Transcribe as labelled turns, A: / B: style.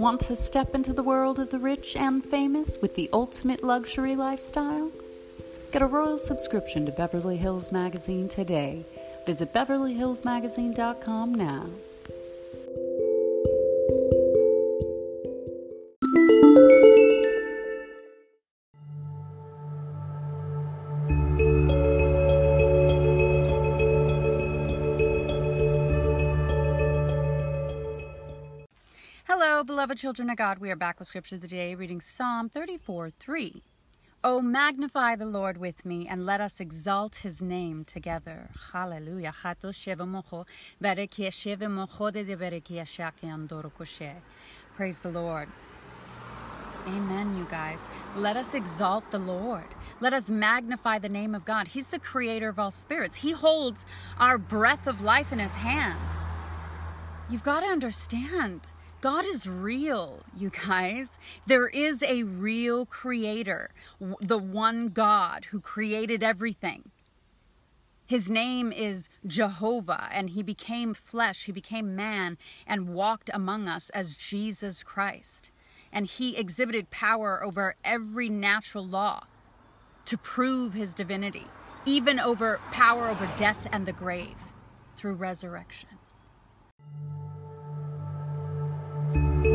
A: Want to step into the world of the rich and famous with the ultimate luxury lifestyle? Get a royal subscription to Beverly Hills Magazine today. Visit BeverlyHillsMagazine.com now.
B: Beloved children of God. We are back with Scripture of the Day, reading Psalm 34 3. Oh, magnify the Lord with me, and let us exalt his name together. Hallelujah. Praise the Lord. Amen, you guys. Let us exalt the Lord. Let us magnify the name of God. He's the creator of all spirits, He holds our breath of life in His hand. You've got to understand God is real, you guys. There is a real creator, the one God who created everything. His name is Jehovah, and he became flesh, he became man, and walked among us as Jesus Christ. And he exhibited power over every natural law to prove his divinity, even over power over death and the grave through resurrection. Bye.